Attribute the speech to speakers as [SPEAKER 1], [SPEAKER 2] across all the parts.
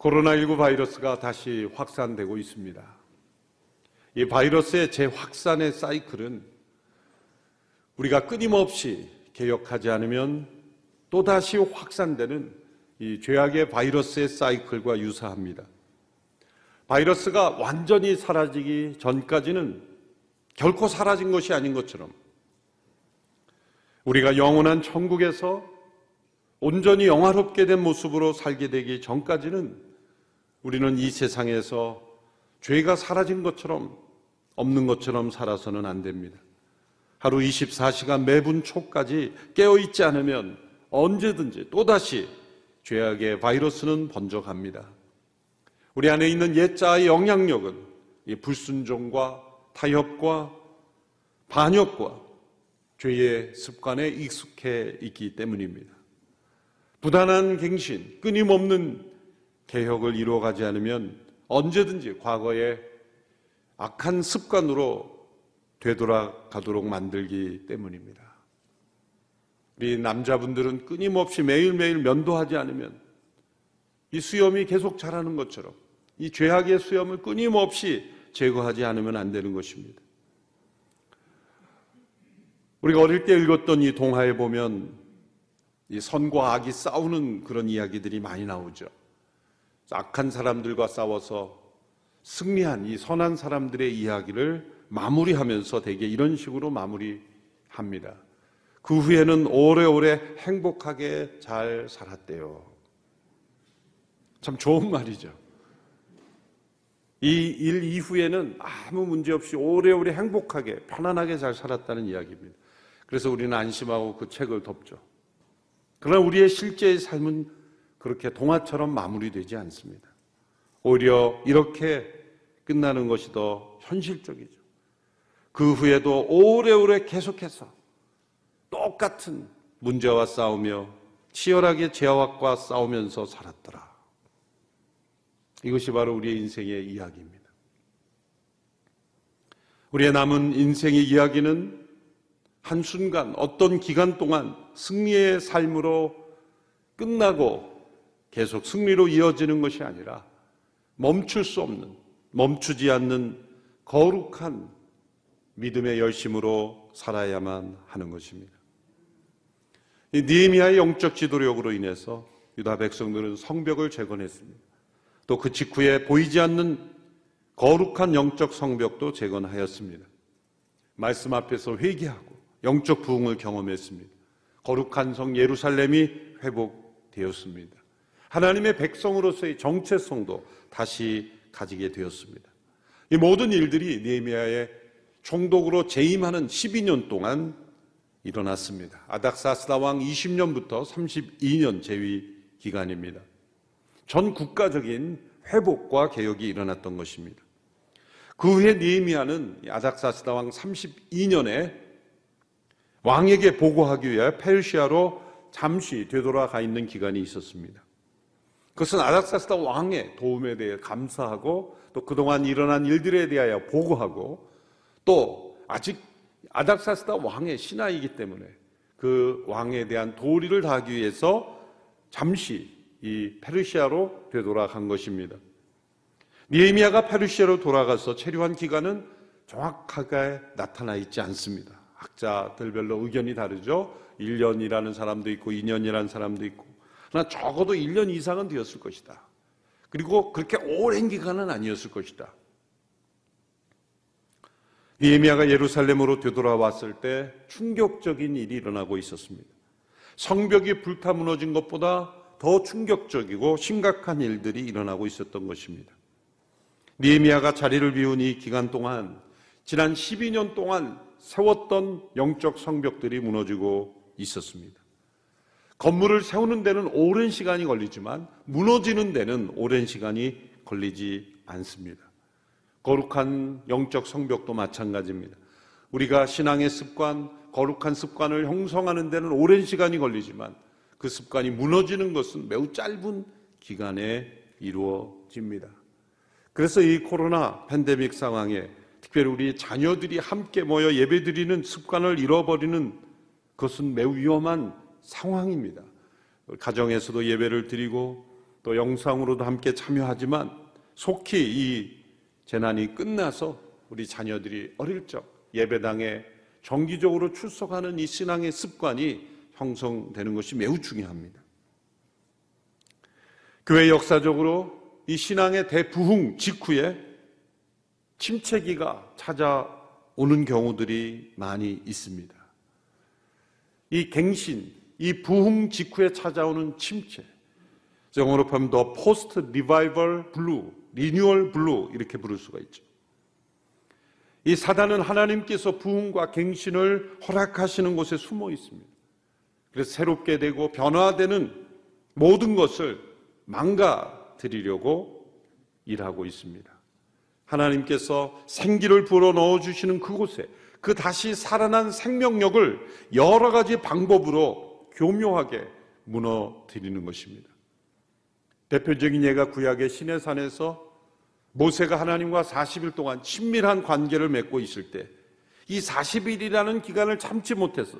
[SPEAKER 1] 코로나19 바이러스가 다시 확산되고 있습니다. 이 바이러스의 재확산의 사이클은 우리가 끊임없이 개혁하지 않으면 또다시 확산되는 이 죄악의 바이러스의 사이클과 유사합니다. 바이러스가 완전히 사라지기 전까지는 결코 사라진 것이 아닌 것처럼 우리가 영원한 천국에서 온전히 영화롭게 된 모습으로 살게 되기 전까지는 우리는 이 세상에서 죄가 사라진 것처럼 없는 것처럼 살아서는 안 됩니다. 하루 24시간 매분 초까지 깨어 있지 않으면 언제든지 또다시 죄악의 바이러스는 번져갑니다. 우리 안에 있는 옛자의 영향력은 이 불순종과 타협과 반역과 죄의 습관에 익숙해 있기 때문입니다. 부단한 갱신, 끊임없는 개혁을 이루어가지 않으면 언제든지 과거의 악한 습관으로 되돌아가도록 만들기 때문입니다. 우리 남자분들은 끊임없이 매일매일 면도하지 않으면 이 수염이 계속 자라는 것처럼 이 죄악의 수염을 끊임없이 제거하지 않으면 안 되는 것입니다. 우리가 어릴 때 읽었던 이 동화에 보면 이 선과 악이 싸우는 그런 이야기들이 많이 나오죠. 악한 사람들과 싸워서 승리한 이 선한 사람들의 이야기를 마무리하면서 대개 이런 식으로 마무리합니다. 그 후에는 오래오래 행복하게 잘 살았대요. 참 좋은 말이죠. 이 일 이후에는 아무 문제 없이 오래오래 행복하게 편안하게 잘 살았다는 이야기입니다. 그래서 우리는 안심하고 그 책을 덮죠. 그러나 우리의 실제의 삶은 그렇게 동화처럼 마무리되지 않습니다. 오히려 이렇게 끝나는 것이 더 현실적이죠. 그 후에도 오래오래 계속해서 똑같은 문제와 싸우며 치열하게 제약과 싸우면서 살았더라. 이것이 바로 우리의 인생의 이야기입니다. 우리의 남은 인생의 이야기는 한순간 어떤 기간 동안 승리의 삶으로 끝나고 계속 승리로 이어지는 것이 아니라 멈출 수 없는, 멈추지 않는 거룩한 믿음의 열심으로 살아야만 하는 것입니다. 이 니에미아의 영적 지도력으로 인해서 유다 백성들은 성벽을 재건했습니다. 또 그 직후에 보이지 않는 거룩한 영적 성벽도 재건하였습니다. 말씀 앞에서 회개하고 영적 부흥을 경험했습니다. 거룩한 성 예루살렘이 회복되었습니다. 하나님의 백성으로서의 정체성도 다시 가지게 되었습니다. 이 모든 일들이 네미아의 총독으로 재임하는 12년 동안 일어났습니다. 아닥사스다 왕 20년부터 32년 재위 기간입니다. 전 국가적인 회복과 개혁이 일어났던 것입니다. 그 후에 니에미아는 아닥사스다 왕 32년에 왕에게 보고하기 위해 페르시아로 잠시 되돌아가 있는 기간이 있었습니다. 그것은 아닥사스다 왕의 도움에 대해 감사하고 또 그동안 일어난 일들에 대하여 보고하고 또 아직 아닥사스다 왕의 신하이기 때문에 그 왕에 대한 도리를 다하기 위해서 잠시 이 페르시아로 되돌아간 것입니다. 니에미아가 페르시아로 돌아가서 체류한 기간은 정확하게 나타나 있지 않습니다. 학자들별로 의견이 다르죠. 1년이라는 사람도 있고 2년이라는 사람도 있고 그러나 적어도 1년 이상은 되었을 것이다. 그리고 그렇게 오랜 기간은 아니었을 것이다. 니에미아가 예루살렘으로 되돌아왔을 때 충격적인 일이 일어나고 있었습니다. 성벽이 불타 무너진 것보다 더 충격적이고 심각한 일들이 일어나고 있었던 것입니다. 니에미아가 자리를 비운 이 기간 동안 지난 12년 동안 세웠던 영적 성벽들이 무너지고 있었습니다. 건물을 세우는 데는 오랜 시간이 걸리지만 무너지는 데는 오랜 시간이 걸리지 않습니다. 거룩한 영적 성벽도 마찬가지입니다. 우리가 신앙의 습관, 거룩한 습관을 형성하는 데는 오랜 시간이 걸리지만 그 습관이 무너지는 것은 매우 짧은 기간에 이루어집니다. 그래서 이 코로나 팬데믹 상황에 특별히 우리 자녀들이 함께 모여 예배드리는 습관을 잃어버리는 것은 매우 위험한 상황입니다. 가정에서도 예배를 드리고 또 영상으로도 함께 참여하지만 속히 이 재난이 끝나서 우리 자녀들이 어릴 적 예배당에 정기적으로 출석하는 이 신앙의 습관이 형성되는 것이 매우 중요합니다. 교회 역사적으로 이 신앙의 대부흥 직후에 침체기가 찾아오는 경우들이 많이 있습니다. 이 갱신, 이 부흥 직후에 찾아오는 침체, 영어로 하면 the post revival blue, renewal blue 이렇게 부를 수가 있죠. 이 사단은 하나님께서 부흥과 갱신을 허락하시는 곳에 숨어 있습니다. 그래서 새롭게 되고 변화되는 모든 것을 망가뜨리려고 일하고 있습니다. 하나님께서 생기를 불어 넣어 주시는 그곳에 그 다시 살아난 생명력을 여러 가지 방법으로 교묘하게 무너뜨리는 것입니다. 대표적인 예가 구약의 시내산에서 모세가 하나님과 40일 동안 친밀한 관계를 맺고 있을 때 이 40일이라는 기간을 참지 못해서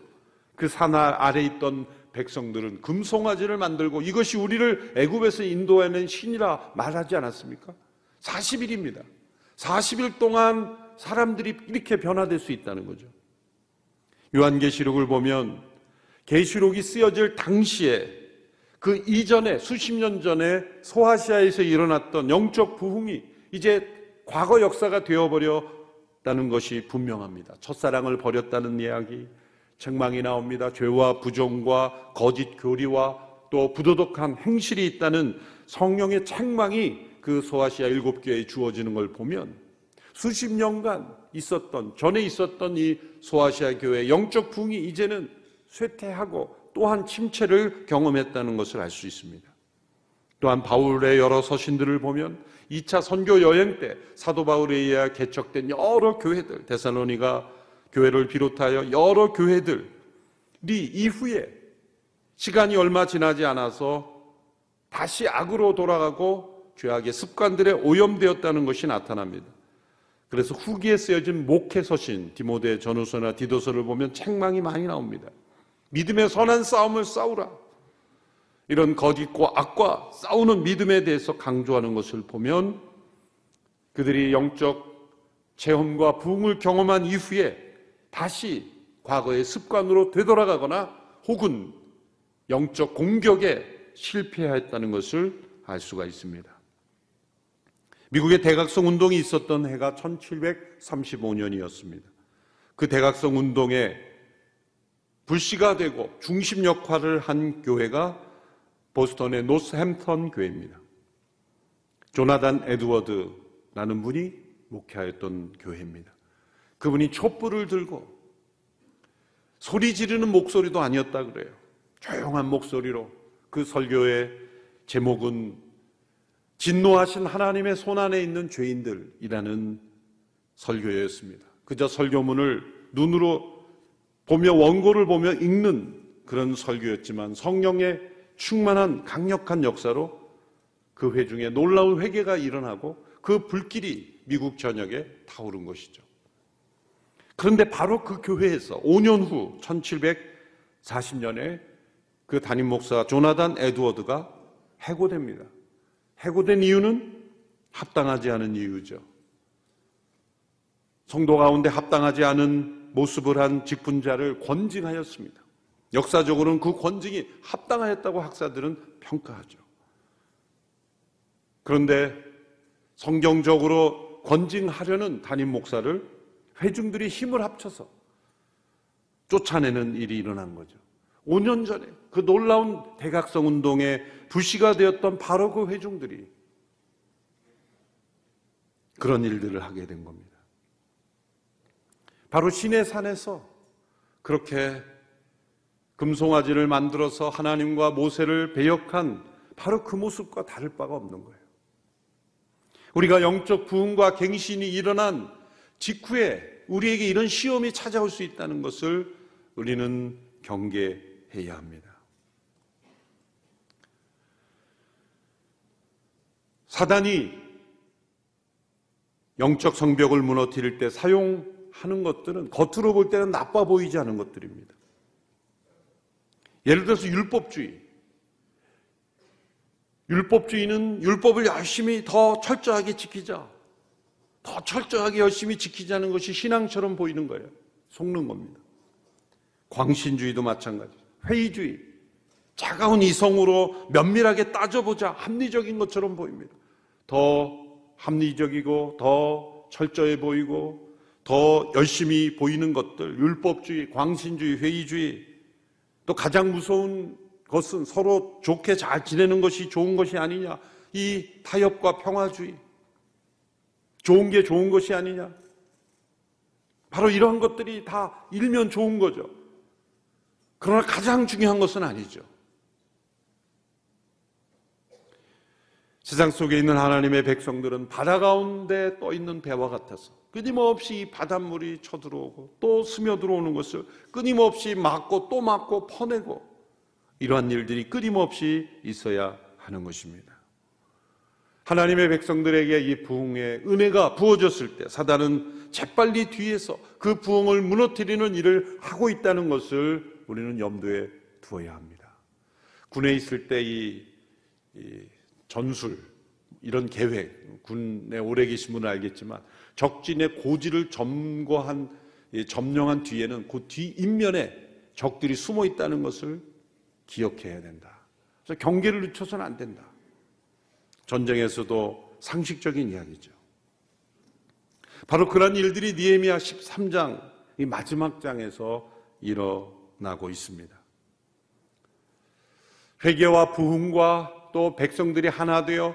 [SPEAKER 1] 그 산 아래 있던 백성들은 금송아지를 만들고 이것이 우리를 애굽에서 인도해낸 신이라 말하지 않았습니까? 40일입니다. 40일 동안 사람들이 이렇게 변화될 수 있다는 거죠. 요한계시록을 보면 계시록이 쓰여질 당시에 그 이전에 수십 년 전에 소아시아에서 일어났던 영적 부흥이 이제 과거 역사가 되어버렸다는 것이 분명합니다. 첫사랑을 버렸다는 이야기, 책망이 나옵니다. 죄와 부정과 거짓 교리와 또 부도덕한 행실이 있다는 성령의 책망이 그 소아시아 일곱 교회에 주어지는 걸 보면 수십 년간 있었던 전에 있었던 이 소아시아 교회 영적 붕이 이제는 쇠퇴하고 또한 침체를 경험했다는 것을 알 수 있습니다. 또한 바울의 여러 서신들을 보면 2차 선교 여행 때 사도 바울에 의해 개척된 여러 교회들 데살로니가 교회를 비롯하여 여러 교회들이 이후에 시간이 얼마 지나지 않아서 다시 악으로 돌아가고 죄악의 습관들에 오염되었다는 것이 나타납니다. 그래서 후기에 쓰여진 목회 서신 디모데 전후서나 디도서를 보면 책망이 많이 나옵니다. 믿음의 선한 싸움을 싸우라. 이런 거짓과 악과 싸우는 믿음에 대해서 강조하는 것을 보면 그들이 영적 체험과 부흥을 경험한 이후에 다시 과거의 습관으로 되돌아가거나 혹은 영적 공격에 실패했다는 것을 알 수가 있습니다. 미국의 대각성 운동이 있었던 해가 1735년이었습니다. 그 대각성 운동에 불씨가 되고 중심 역할을 한 교회가 보스턴의 노스햄턴 교회입니다. 조나단 에드워드라는 분이 목회하였던 교회입니다. 그분이 촛불을 들고 소리 지르는 목소리도 아니었다 그래요. 조용한 목소리로 그 설교의 제목은 진노하신 하나님의 손 안에 있는 죄인들이라는 설교였습니다. 그저 설교문을 눈으로 보며 원고를 보며 읽는 그런 설교였지만 성령의 충만한 강력한 역사로 그 회중에 놀라운 회개가 일어나고 그 불길이 미국 전역에 타오른 것이죠. 그런데 바로 그 교회에서 5년 후 1740년에 그 담임 목사 조나단 에드워드가 해고됩니다. 해고된 이유는 합당하지 않은 이유죠. 성도 가운데 합당하지 않은 모습을 한 직분자를 권징하였습니다. 역사적으로는 그 권징이 합당하였다고 학사들은 평가하죠. 그런데 성경적으로 권징하려는 담임 목사를 회중들이 힘을 합쳐서 쫓아내는 일이 일어난 거죠. 5년 전에 그 놀라운 대각성 운동의 부시가 되었던 바로 그 회중들이 그런 일들을 하게 된 겁니다. 바로 신의 산에서 그렇게 금송아지를 만들어서 하나님과 모세를 배역한 바로 그 모습과 다를 바가 없는 거예요. 우리가 영적 부흥과 갱신이 일어난 직후에 우리에게 이런 시험이 찾아올 수 있다는 것을 우리는 경계해야 합니다. 사단이 영적 성벽을 무너뜨릴 때 사용 하는 것들은 겉으로 볼 때는 나빠 보이지 않은 것들입니다. 예를 들어서 율법주의. 율법주의는 율법을 열심히 더 철저하게 지키자. 더 철저하게 열심히 지키자는 것이 신앙처럼 보이는 거예요. 속는 겁니다. 광신주의도 마찬가지. 회의주의. 차가운 이성으로 면밀하게 따져보자. 합리적인 것처럼 보입니다. 더 합리적이고 더 철저해 보이고 더 열심히 보이는 것들. 율법주의, 광신주의, 회의주의. 또 가장 무서운 것은 서로 좋게 잘 지내는 것이 좋은 것이 아니냐. 이 타협과 평화주의. 좋은 게 좋은 것이 아니냐. 바로 이러한 것들이 다 일면 좋은 거죠. 그러나 가장 중요한 것은 아니죠. 세상 속에 있는 하나님의 백성들은 바다 가운데 떠 있는 배와 같아서 끊임없이 바닷물이 쳐들어오고 또 스며들어오는 것을 끊임없이 막고 또 막고 퍼내고 이러한 일들이 끊임없이 있어야 하는 것입니다. 하나님의 백성들에게 이 부흥의 은혜가 부어졌을 때 사단은 재빨리 뒤에서 그 부흥을 무너뜨리는 일을 하고 있다는 것을 우리는 염두에 두어야 합니다. 군에 있을 때이 전술 이런 계획 군에 오래 계신 분은 알겠지만 적진의 고지를 점거한 점령한 뒤에는 그뒤 인면에 적들이 숨어 있다는 것을 기억해야 된다. 그래서 경계를 늦춰서는 안 된다. 전쟁에서도 상식적인 이야기죠. 바로 그런 일들이 니에미아 13장 이 마지막 장에서 일어나고 있습니다. 회개와 부흥과 또 백성들이 하나 되어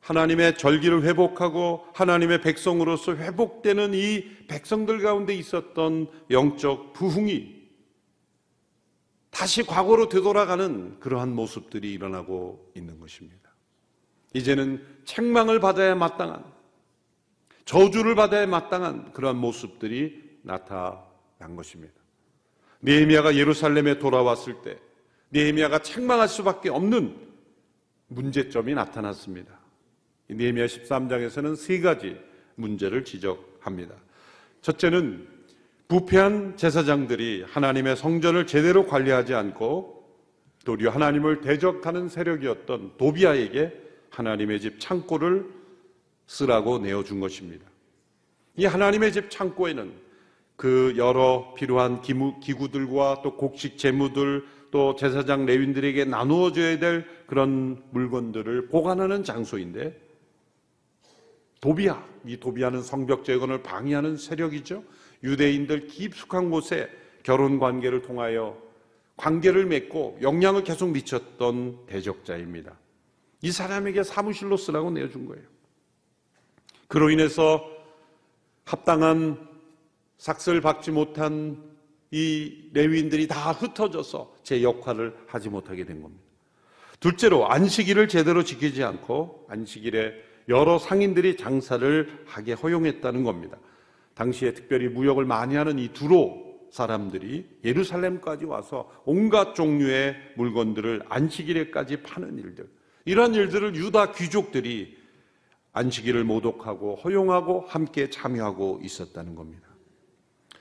[SPEAKER 1] 하나님의 절기를 회복하고 하나님의 백성으로서 회복되는 이 백성들 가운데 있었던 영적 부흥이 다시 과거로 되돌아가는 그러한 모습들이 일어나고 있는 것입니다. 이제는 책망을 받아야 마땅한 저주를 받아야 마땅한 그러한 모습들이 나타난 것입니다. 네헤미야가 예루살렘에 돌아왔을 때 네헤미야가 책망할 수밖에 없는 문제점이 나타났습니다. 네헤미야 13장에서는 세 가지 문제를 지적합니다. 첫째는 부패한 제사장들이 하나님의 성전을 제대로 관리하지 않고 도리어 하나님을 대적하는 세력이었던 도비아에게 하나님의 집 창고를 쓰라고 내어준 것입니다. 이 하나님의 집 창고에는 그 여러 필요한 기구들과 또 곡식 재무들 또 제사장 레윈들에게 나누어줘야 될 그런 물건들을 보관하는 장소인데 도비아, 이 도비아는 성벽 재건을 방해하는 세력이죠. 유대인들 깊숙한 곳에 결혼 관계를 통하여 관계를 맺고 영향을 계속 미쳤던 대적자입니다. 이 사람에게 사무실로 쓰라고 내어준 거예요. 그로 인해서 합당한 삭슬 받지 못한 이 레위인들이 다 흩어져서 제 역할을 하지 못하게 된 겁니다. 둘째로 안식일을 제대로 지키지 않고 안식일에 여러 상인들이 장사를 하게 허용했다는 겁니다. 당시에 특별히 무역을 많이 하는 이 두로 사람들이 예루살렘까지 와서 온갖 종류의 물건들을 안식일에까지 파는 일들. 이러한 일들을 유다 귀족들이 안식일을 모독하고 허용하고 함께 참여하고 있었다는 겁니다.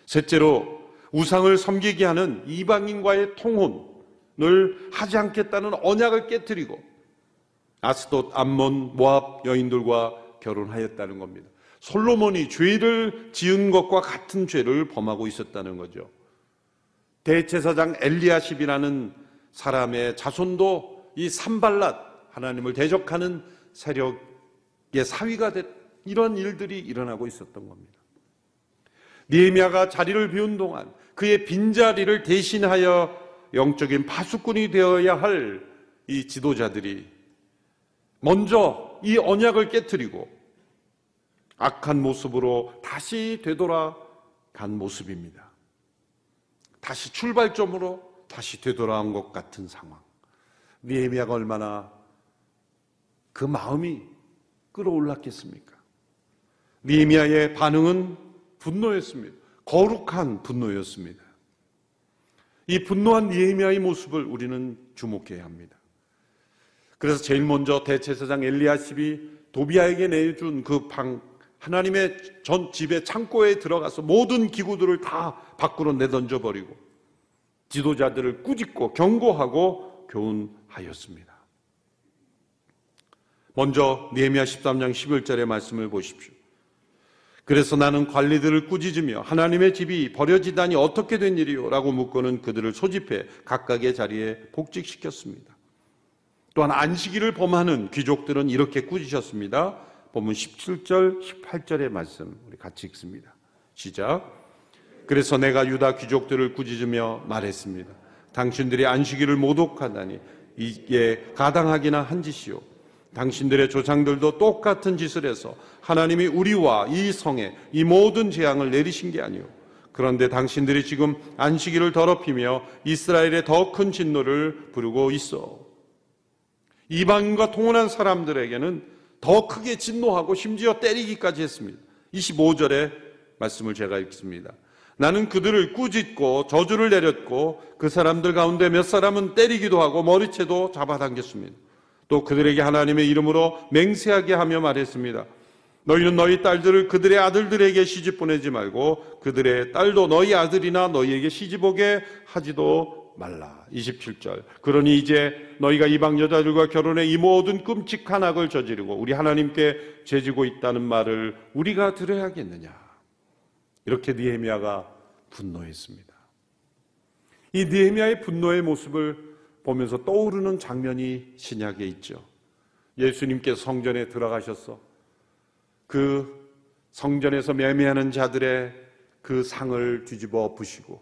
[SPEAKER 1] 셋째로 우상을 섬기게 하는 이방인과의 통혼을 하지 않겠다는 언약을 깨뜨리고 아스돗, 암몬, 모압 여인들과 결혼하였다는 겁니다. 솔로몬이 죄를 지은 것과 같은 죄를 범하고 있었다는 거죠. 대제사장 엘리아십이라는 사람의 자손도 이 산발랏 하나님을 대적하는 세력의 사위가 된 이런 일들이 일어나고 있었던 겁니다. 니에미아가 자리를 비운 동안 그의 빈자리를 대신하여 영적인 파수꾼이 되어야 할 이 지도자들이 먼저 이 언약을 깨뜨리고 악한 모습으로 다시 되돌아간 모습입니다. 다시 출발점으로 다시 되돌아온 것 같은 상황. 니에미아가 얼마나 그 마음이 끌어올랐겠습니까? 니미아의 반응은 분노였습니다. 거룩한 분노였습니다. 이 분노한 니에미아의 모습을 우리는 주목해야 합니다. 그래서 제일 먼저 대체사장 엘리야십이 도비아에게 내준 그 방, 하나님의 전 집의 창고에 들어가서 모든 기구들을 다 밖으로 내던져 버리고 지도자들을 꾸짖고 경고하고 교훈하였습니다. 먼저 니에미야 13장 11절의 말씀을 보십시오. 그래서 나는 관리들을 꾸짖으며 하나님의 집이 버려지다니 어떻게 된 일이요? 라고 묻고는 그들을 소집해 각각의 자리에 복직시켰습니다. 또한 안식일을 범하는 귀족들은 이렇게 꾸짖으셨습니다. 보면 17절, 18절의 말씀 우리 같이 읽습니다. 시작. 그래서 내가 유다 귀족들을 꾸짖으며 말했습니다. 당신들이 안식일을 모독하다니 이게 가당하기나 한 짓이요. 당신들의 조상들도 똑같은 짓을 해서 하나님이 우리와 이 성에 이 모든 재앙을 내리신 게 아니요. 그런데 당신들이 지금 안식일을 더럽히며 이스라엘의 더 큰 진노를 부르고 있어. 이방인과 통혼한 사람들에게는 더 크게 진노하고 심지어 때리기까지 했습니다. 25절의 말씀을 제가 읽습니다. 나는 그들을 꾸짖고 저주를 내렸고 그 사람들 가운데 몇 사람은 때리기도 하고 머리채도 잡아당겼습니다. 또 그들에게 하나님의 이름으로 맹세하게 하며 말했습니다. 너희는 너희 딸들을 그들의 아들들에게 시집 보내지 말고 그들의 딸도 너희 아들이나 너희에게 시집 오게 하지도 말라. 27절. 그러니 이제 너희가 이방 여자들과 결혼해 이 모든 끔찍한 악을 저지르고 우리 하나님께 죄지고 있다는 말을 우리가 들어야겠느냐. 이렇게 니에미아가 분노했습니다. 이 니에미아의 분노의 모습을 보면서 떠오르는 장면이 신약에 있죠. 예수님께서 성전에 들어가셔서 그 성전에서 매매하는 자들의 그 상을 뒤집어 엎으시고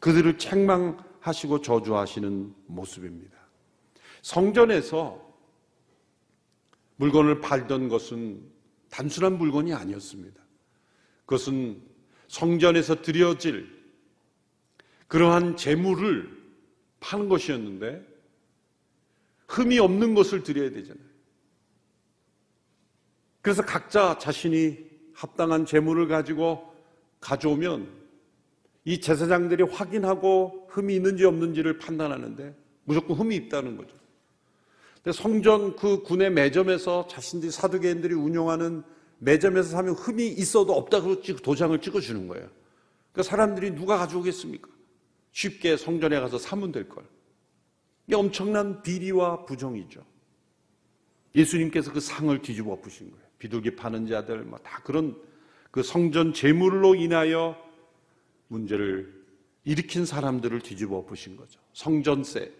[SPEAKER 1] 그들을 책망 하시고 저주하시는 모습입니다. 성전에서 물건을 팔던 것은 단순한 물건이 아니었습니다. 그것은 성전에서 드려질 그러한 재물을 파는 것이었는데 흠이 없는 것을 드려야 되잖아요. 그래서 각자 자신이 합당한 재물을 가지고 가져오면 이 제사장들이 확인하고 흠이 있는지 없는지를 판단하는데 무조건 흠이 있다는 거죠. 근데 성전 그 군의 매점에서 자신들이 사두개인들이 운영하는 매점에서 사면 흠이 있어도 없다고 도장을 찍어주는 거예요. 그러니까 사람들이 누가 가져오겠습니까? 쉽게 성전에 가서 사면 될 걸. 이게 엄청난 비리와 부정이죠. 예수님께서 그 상을 뒤집어 엎으신 거예요. 비둘기 파는 자들, 뭐 다 그런 그 성전 재물로 인하여 문제를 일으킨 사람들을 뒤집어 엎으신 거죠. 성전세.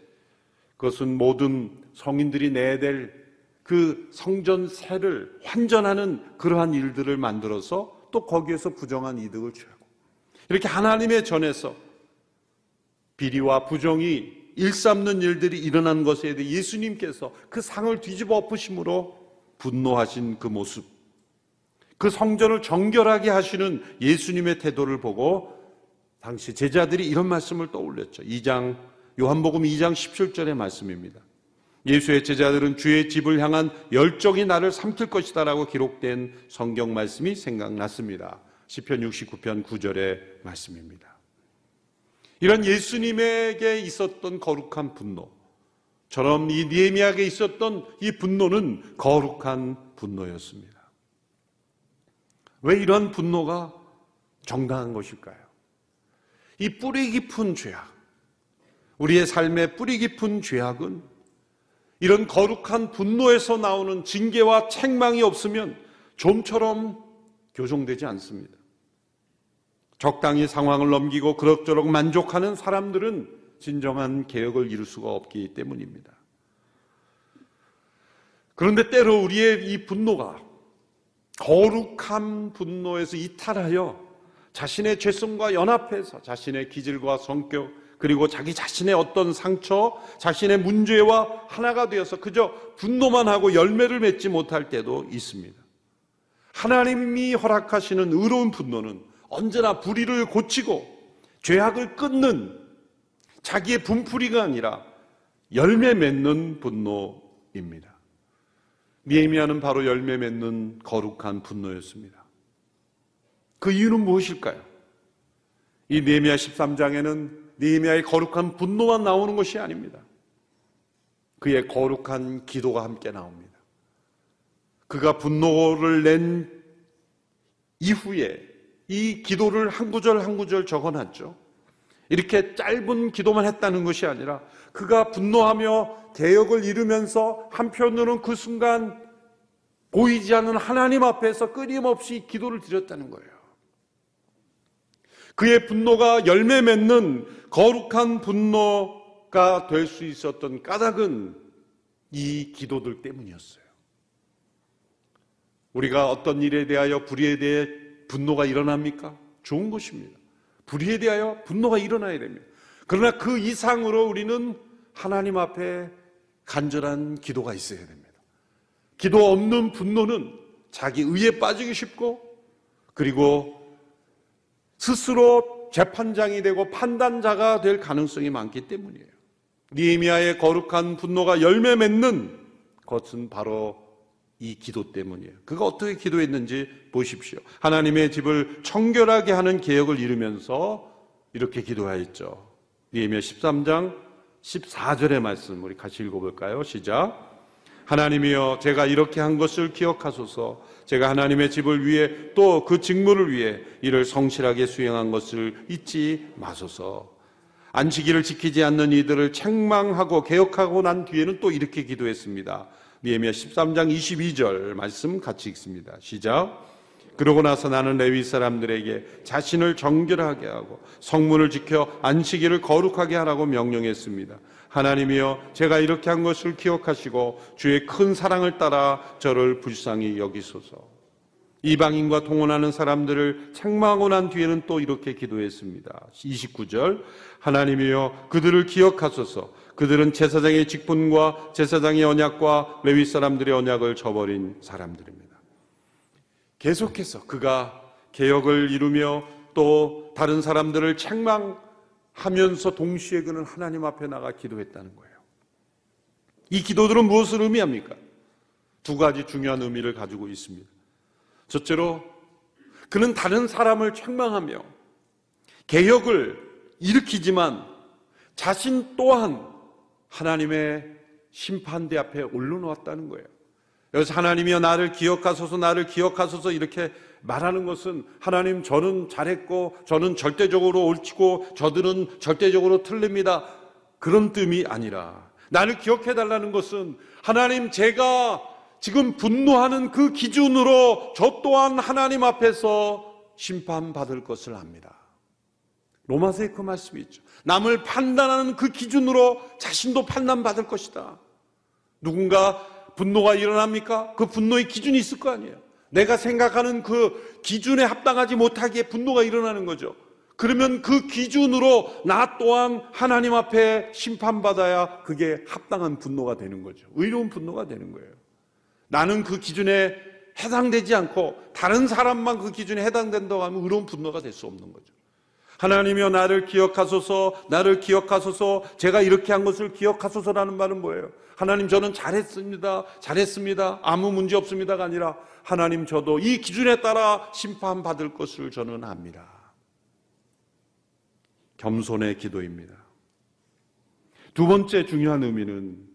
[SPEAKER 1] 그것은 모든 성인들이 내야 될 그 성전세를 환전하는 그러한 일들을 만들어서 또 거기에서 부정한 이득을 취하고 이렇게 하나님의 전에서 비리와 부정이 일삼는 일들이 일어난 것에 대해 예수님께서 그 상을 뒤집어 엎으심으로 분노하신 그 모습, 그 성전을 정결하게 하시는 예수님의 태도를 보고 당시 제자들이 이런 말씀을 떠올렸죠. 2장, 요한복음 2장 17절의 말씀입니다. 예수의 제자들은 주의 집을 향한 열정이 나를 삼킬 것이다라고 기록된 성경 말씀이 생각났습니다. 10편 69편 9절의 말씀입니다. 이런 예수님에게 있었던 거룩한 분노처럼 이 니에미아에게 있었던 이 분노는 거룩한 분노였습니다. 왜 이런 분노가 정당한 것일까요? 이 뿌리 깊은 죄악, 우리의 삶의 뿌리 깊은 죄악은 이런 거룩한 분노에서 나오는 징계와 책망이 없으면 좀처럼 교정되지 않습니다. 적당히 상황을 넘기고 그럭저럭 만족하는 사람들은 진정한 개혁을 이룰 수가 없기 때문입니다. 그런데 때로 우리의 이 분노가 거룩한 분노에서 이탈하여 자신의 죄성과 연합해서 자신의 기질과 성격 그리고 자기 자신의 어떤 상처, 자신의 문제와 하나가 되어서 그저 분노만 하고 열매를 맺지 못할 때도 있습니다. 하나님이 허락하시는 의로운 분노는 언제나 불의를 고치고 죄악을 끊는 자기의 분풀이가 아니라 열매 맺는 분노입니다. 니에미아는 바로 열매 맺는 거룩한 분노였습니다. 그 이유는 무엇일까요? 이 니에미아 13장에는 니에미아의 거룩한 분노만 나오는 것이 아닙니다. 그의 거룩한 기도가 함께 나옵니다. 그가 분노를 낸 이후에 이 기도를 한 구절 한 구절 적어놨죠. 이렇게 짧은 기도만 했다는 것이 아니라 그가 분노하며 대역을 이루면서 한편으로는 그 순간 보이지 않는 하나님 앞에서 끊임없이 기도를 드렸다는 거예요. 그의 분노가 열매 맺는 거룩한 분노가 될 수 있었던 까닭은 이 기도들 때문이었어요. 우리가 어떤 일에 대하여 불의에 대해 분노가 일어납니까? 좋은 것입니다. 불의에 대하여 분노가 일어나야 됩니다. 그러나 그 이상으로 우리는 하나님 앞에 간절한 기도가 있어야 됩니다. 기도 없는 분노는 자기 의에 빠지기 쉽고 그리고 스스로 재판장이 되고 판단자가 될 가능성이 많기 때문이에요. 니에미아의 거룩한 분노가 열매 맺는 것은 바로 이 기도 때문이에요. 그가 어떻게 기도했는지 보십시오. 하나님의 집을 청결하게 하는 개혁을 이루면서 이렇게 기도하였죠. 니에미아 13장 14절의 말씀 우리 같이 읽어볼까요? 시작. 하나님이여 제가 이렇게 한 것을 기억하소서 제가 하나님의 집을 위해 또 그 직무를 위해 이를 성실하게 수행한 것을 잊지 마소서 안식일을 지키지 않는 이들을 책망하고 개혁하고 난 뒤에는 또 이렇게 기도했습니다. 니에미야 13장 22절 말씀 같이 읽습니다. 시작. 그러고 나서 나는 레위 사람들에게 자신을 정결하게 하고 성문을 지켜 안식일을 거룩하게 하라고 명령했습니다. 하나님이여 제가 이렇게 한 것을 기억하시고 주의 큰 사랑을 따라 저를 불쌍히 여기소서. 이방인과 통혼하는 사람들을 책망하고 난 뒤에는 또 이렇게 기도했습니다. 29절 하나님이여 그들을 기억하소서. 그들은 제사장의 직분과 제사장의 언약과 레위 사람들의 언약을 저버린 사람들입니다. 계속해서 그가 개혁을 이루며 또 다른 사람들을 책망 하면서 동시에 그는 하나님 앞에 나가 기도했다는 거예요. 이 기도들은 무엇을 의미합니까? 두 가지 중요한 의미를 가지고 있습니다. 첫째로 그는 다른 사람을 책망하며 개혁을 일으키지만 자신 또한 하나님의 심판대 앞에 올려놓았다는 거예요. 여기서 하나님이여 나를 기억하소서 나를 기억하소서 이렇게 말하는 것은 하나님 저는 잘했고 저는 절대적으로 옳지고 저들은 절대적으로 틀립니다. 그런 뜻이 아니라 나를 기억해 달라는 것은 하나님 제가 지금 분노하는 그 기준으로 저 또한 하나님 앞에서 심판받을 것을 압니다. 로마서에 그 말씀이 있죠. 남을 판단하는 그 기준으로 자신도 판단받을 것이다. 누군가 분노가 일어납니까? 그 분노의 기준이 있을 거 아니에요. 내가 생각하는 그 기준에 합당하지 못하기에 분노가 일어나는 거죠. 그러면 그 기준으로 나 또한 하나님 앞에 심판받아야 그게 합당한 분노가 되는 거죠. 의로운 분노가 되는 거예요. 나는 그 기준에 해당되지 않고 다른 사람만 그 기준에 해당된다고 하면 의로운 분노가 될 수 없는 거죠. 하나님이여 나를 기억하소서, 나를 기억하소서, 제가 이렇게 한 것을 기억하소서라는 말은 뭐예요? 하나님 저는 잘했습니다. 잘했습니다. 아무 문제 없습니다가 아니라 하나님 저도 이 기준에 따라 심판받을 것을 저는 압니다. 겸손의 기도입니다. 두 번째 중요한 의미는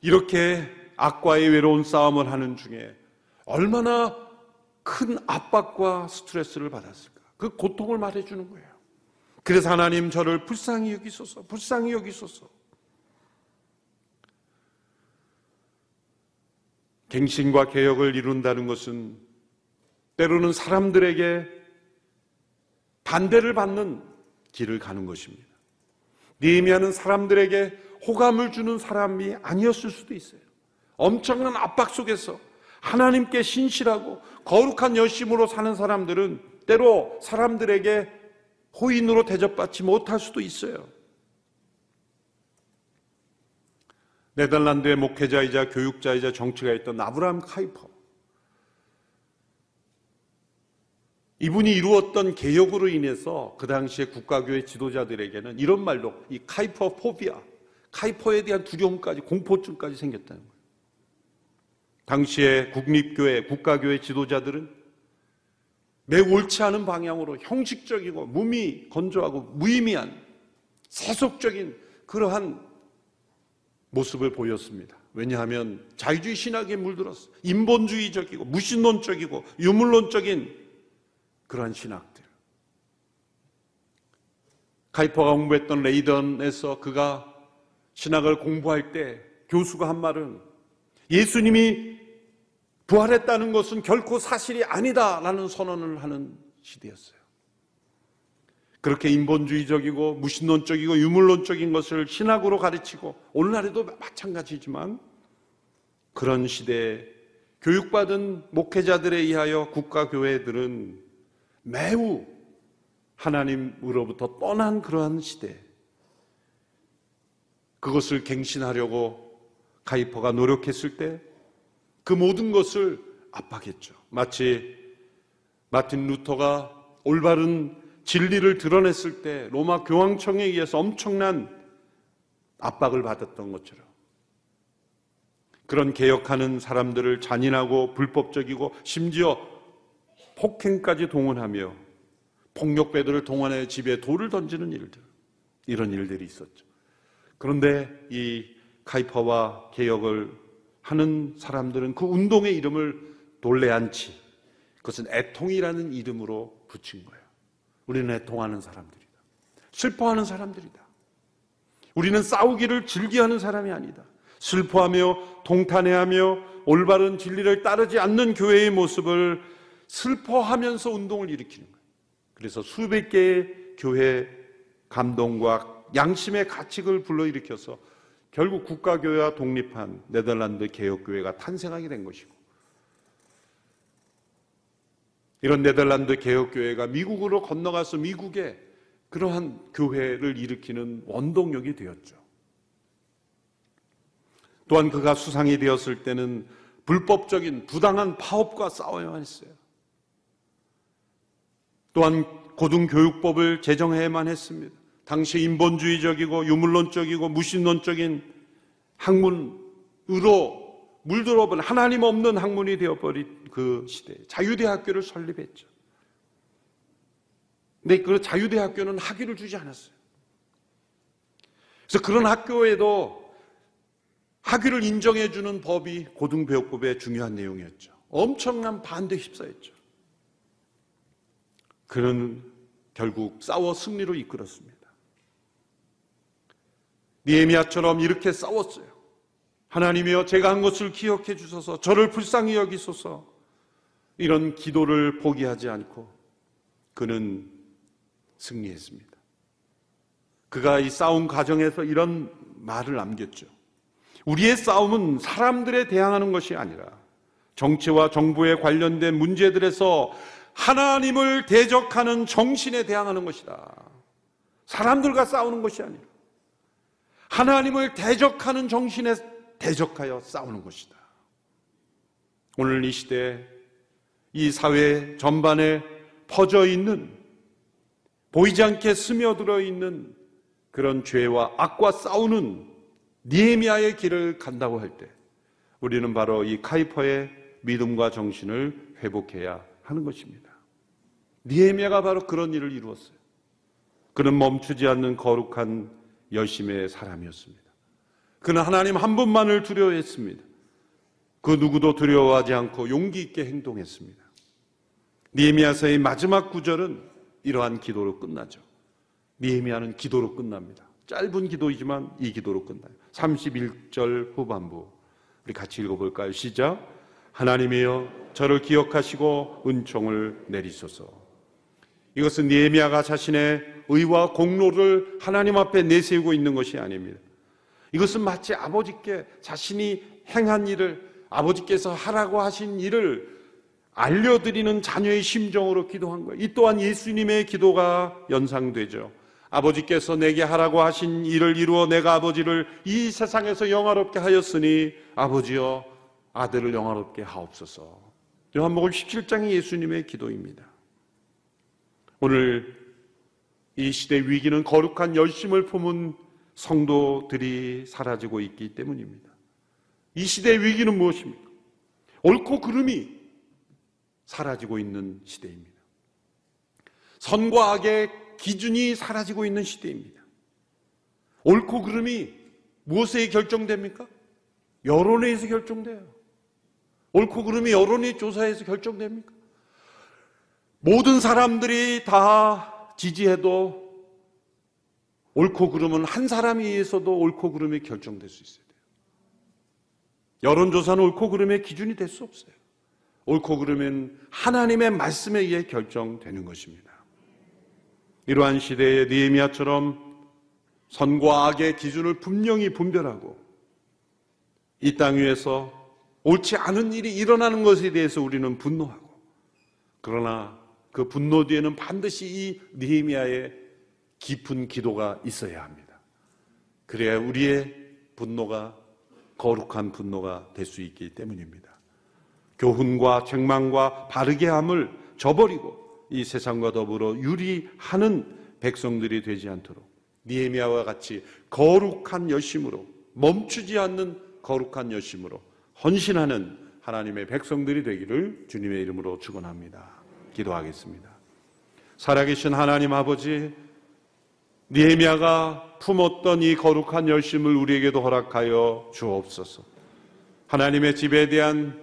[SPEAKER 1] 이렇게 악과의 외로운 싸움을 하는 중에 얼마나 큰 압박과 스트레스를 받았을까. 그 고통을 말해주는 거예요. 그래서 하나님 저를 불쌍히 여기소서, 불쌍히 여기소서. 갱신과 개혁을 이룬다는 것은 때로는 사람들에게 반대를 받는 길을 가는 것입니다. 니에미아는 사람들에게 호감을 주는 사람이 아니었을 수도 있어요. 엄청난 압박 속에서 하나님께 신실하고 거룩한 열심으로 사는 사람들은 때로 사람들에게 호인으로 대접받지 못할 수도 있어요. 네덜란드의 목회자이자 교육자이자 정치가 있던 아브라함 카이퍼. 이분이 이루었던 개혁으로 인해서 그 당시에 국가교회 지도자들에게는 이런 말로 이 카이퍼 포비아, 카이퍼에 대한 두려움까지 공포증까지 생겼다는 거예요. 당시에 국립교회, 국가교회 지도자들은 매우 옳지 않은 방향으로 형식적이고 무미 건조하고 무의미한 세속적인 그러한 모습을 보였습니다. 왜냐하면 자유주의 신학에 물들었어. 인본주의적이고 무신론적이고 유물론적인 그러한 신학들. 카이퍼가 공부했던 레이던에서 그가 신학을 공부할 때 교수가 한 말은 예수님이 부활했다는 것은 결코 사실이 아니다라는 선언을 하는 시대였어요. 그렇게 인본주의적이고 무신론적이고 유물론적인 것을 신학으로 가르치고 오늘날에도 마찬가지지만 그런 시대에 교육받은 목회자들에 의하여 국가 교회들은 매우 하나님으로부터 떠난 그러한 시대. 그것을 갱신하려고 가이퍼가 노력했을 때 그 모든 것을 압박했죠. 마치 마틴 루터가 올바른 진리를 드러냈을 때 로마 교황청에 의해서 엄청난 압박을 받았던 것처럼 그런 개혁하는 사람들을 잔인하고 불법적이고 심지어 폭행까지 동원하며 폭력배들을 동원해 집에 돌을 던지는 일들 이런 일들이 있었죠. 그런데 이 카이퍼와 개혁을 하는 사람들은 그 운동의 이름을 돌레안치 그것은 애통이라는 이름으로 붙인 거예요. 우리는 애통하는 사람들이다. 슬퍼하는 사람들이다. 우리는 싸우기를 즐겨하는 사람이 아니다. 슬퍼하며 동탄해하며 올바른 진리를 따르지 않는 교회의 모습을 슬퍼하면서 운동을 일으키는 거예요. 그래서 수백 개의 교회 감동과 양심의 가책을 불러일으켜서 결국 국가교회와 독립한 네덜란드 개혁교회가 탄생하게 된 것이고 이런 네덜란드 개혁교회가 미국으로 건너가서 미국에 그러한 교회를 일으키는 원동력이 되었죠. 또한 그가 수상이 되었을 때는 불법적인 부당한 파업과 싸워야만 했어요. 또한 고등교육법을 제정해야만 했습니다. 당시 인본주의적이고 유물론적이고 무신론적인 학문으로 물들어버린 하나님 없는 학문이 되어버린 그 시대에 자유대학교를 설립했죠. 근데 그 자유대학교는 학위를 주지 않았어요. 그래서 그런 학교에도 학위를 인정해주는 법이 고등교육법의 중요한 내용이었죠. 엄청난 반대 휩싸였죠. 그는 결국 싸워 승리로 이끌었습니다. 니에미아처럼 이렇게 싸웠어요. 하나님이여 제가 한 것을 기억해 주소서 저를 불쌍히 여기소서 이런 기도를 포기하지 않고 그는 승리했습니다. 그가 이 싸움 과정에서 이런 말을 남겼죠. 우리의 싸움은 사람들에 대항하는 것이 아니라 정치와 정부에 관련된 문제들에서 하나님을 대적하는 정신에 대항하는 것이다. 사람들과 싸우는 것이 아니라 하나님을 대적하는 정신에 대적하여 싸우는 것이다. 오늘 이 시대에 이 사회 전반에 퍼져 있는 보이지 않게 스며들어 있는 그런 죄와 악과 싸우는 니에미아의 길을 간다고 할 때 우리는 바로 이 카이퍼의 믿음과 정신을 회복해야 하는 것입니다. 니에미아가 바로 그런 일을 이루었어요. 그는 멈추지 않는 거룩한 열심의 사람이었습니다. 그는 하나님 한 분만을 두려워했습니다. 그 누구도 두려워하지 않고 용기 있게 행동했습니다. 니에미아서의 마지막 구절은 이러한 기도로 끝나죠. 니에미아는 기도로 끝납니다. 짧은 기도이지만 이 기도로 끝나요. 31절 후반부. 우리 같이 읽어볼까요? 시작. 하나님이여 저를 기억하시고 은총을 내리소서. 이것은 니에미아가 자신의 의와 공로를 하나님 앞에 내세우고 있는 것이 아닙니다. 이것은 마치 아버지께 자신이 행한 일을 아버지께서 하라고 하신 일을 알려드리는 자녀의 심정으로 기도한 거예요. 이 또한 예수님의 기도가 연상되죠. 아버지께서 내게 하라고 하신 일을 이루어 내가 아버지를 이 세상에서 영화롭게 하였으니 아버지여 아들을 영화롭게 하옵소서. 요한복음 17장이 예수님의 기도입니다. 오늘 이 시대 위기는 거룩한 열심을 품은 성도들이 사라지고 있기 때문입니다. 이 시대의 위기는 무엇입니까? 옳고 그름이 사라지고 있는 시대입니다. 선과 악의 기준이 사라지고 있는 시대입니다. 옳고 그름이 무엇에 결정됩니까? 여론에 의해서 결정돼요. 옳고 그름이 여론의 조사에서 결정됩니까? 모든 사람들이 다 지지해도 옳고 그름은 한 사람에 의해서도 옳고 그름이 결정될 수 있어야 돼요. 여론조사는 옳고 그름의 기준이 될 수 없어요. 옳고 그르면 하나님의 말씀에 의해 결정되는 것입니다. 이러한 시대에 니에미아처럼 선과 악의 기준을 분명히 분별하고 이 땅 위에서 옳지 않은 일이 일어나는 것에 대해서 우리는 분노하고 그러나 그 분노 뒤에는 반드시 이 니에미아의 깊은 기도가 있어야 합니다. 그래야 우리의 분노가 거룩한 분노가 될 수 있기 때문입니다. 교훈과 책망과 바르게 함을 저버리고 이 세상과 더불어 유리하는 백성들이 되지 않도록 니에미아와 같이 거룩한 열심으로 멈추지 않는 거룩한 열심으로 헌신하는 하나님의 백성들이 되기를 주님의 이름으로 축원합니다. 기도하겠습니다. 살아계신 하나님 아버지 니에미아가 품었던 이 거룩한 열심을 우리에게도 허락하여 주옵소서. 하나님의 집에 대한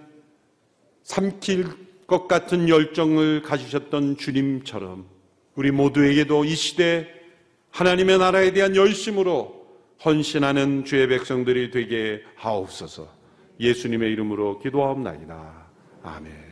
[SPEAKER 1] 삼킬 것 같은 열정을 가지셨던 주님처럼 우리 모두에게도 이 시대 하나님의 나라에 대한 열심으로 헌신하는 주의 백성들이 되게 하옵소서. 예수님의 이름으로 기도하옵나이다. 아멘.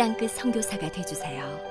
[SPEAKER 2] 땅끝 성교사가 되주세요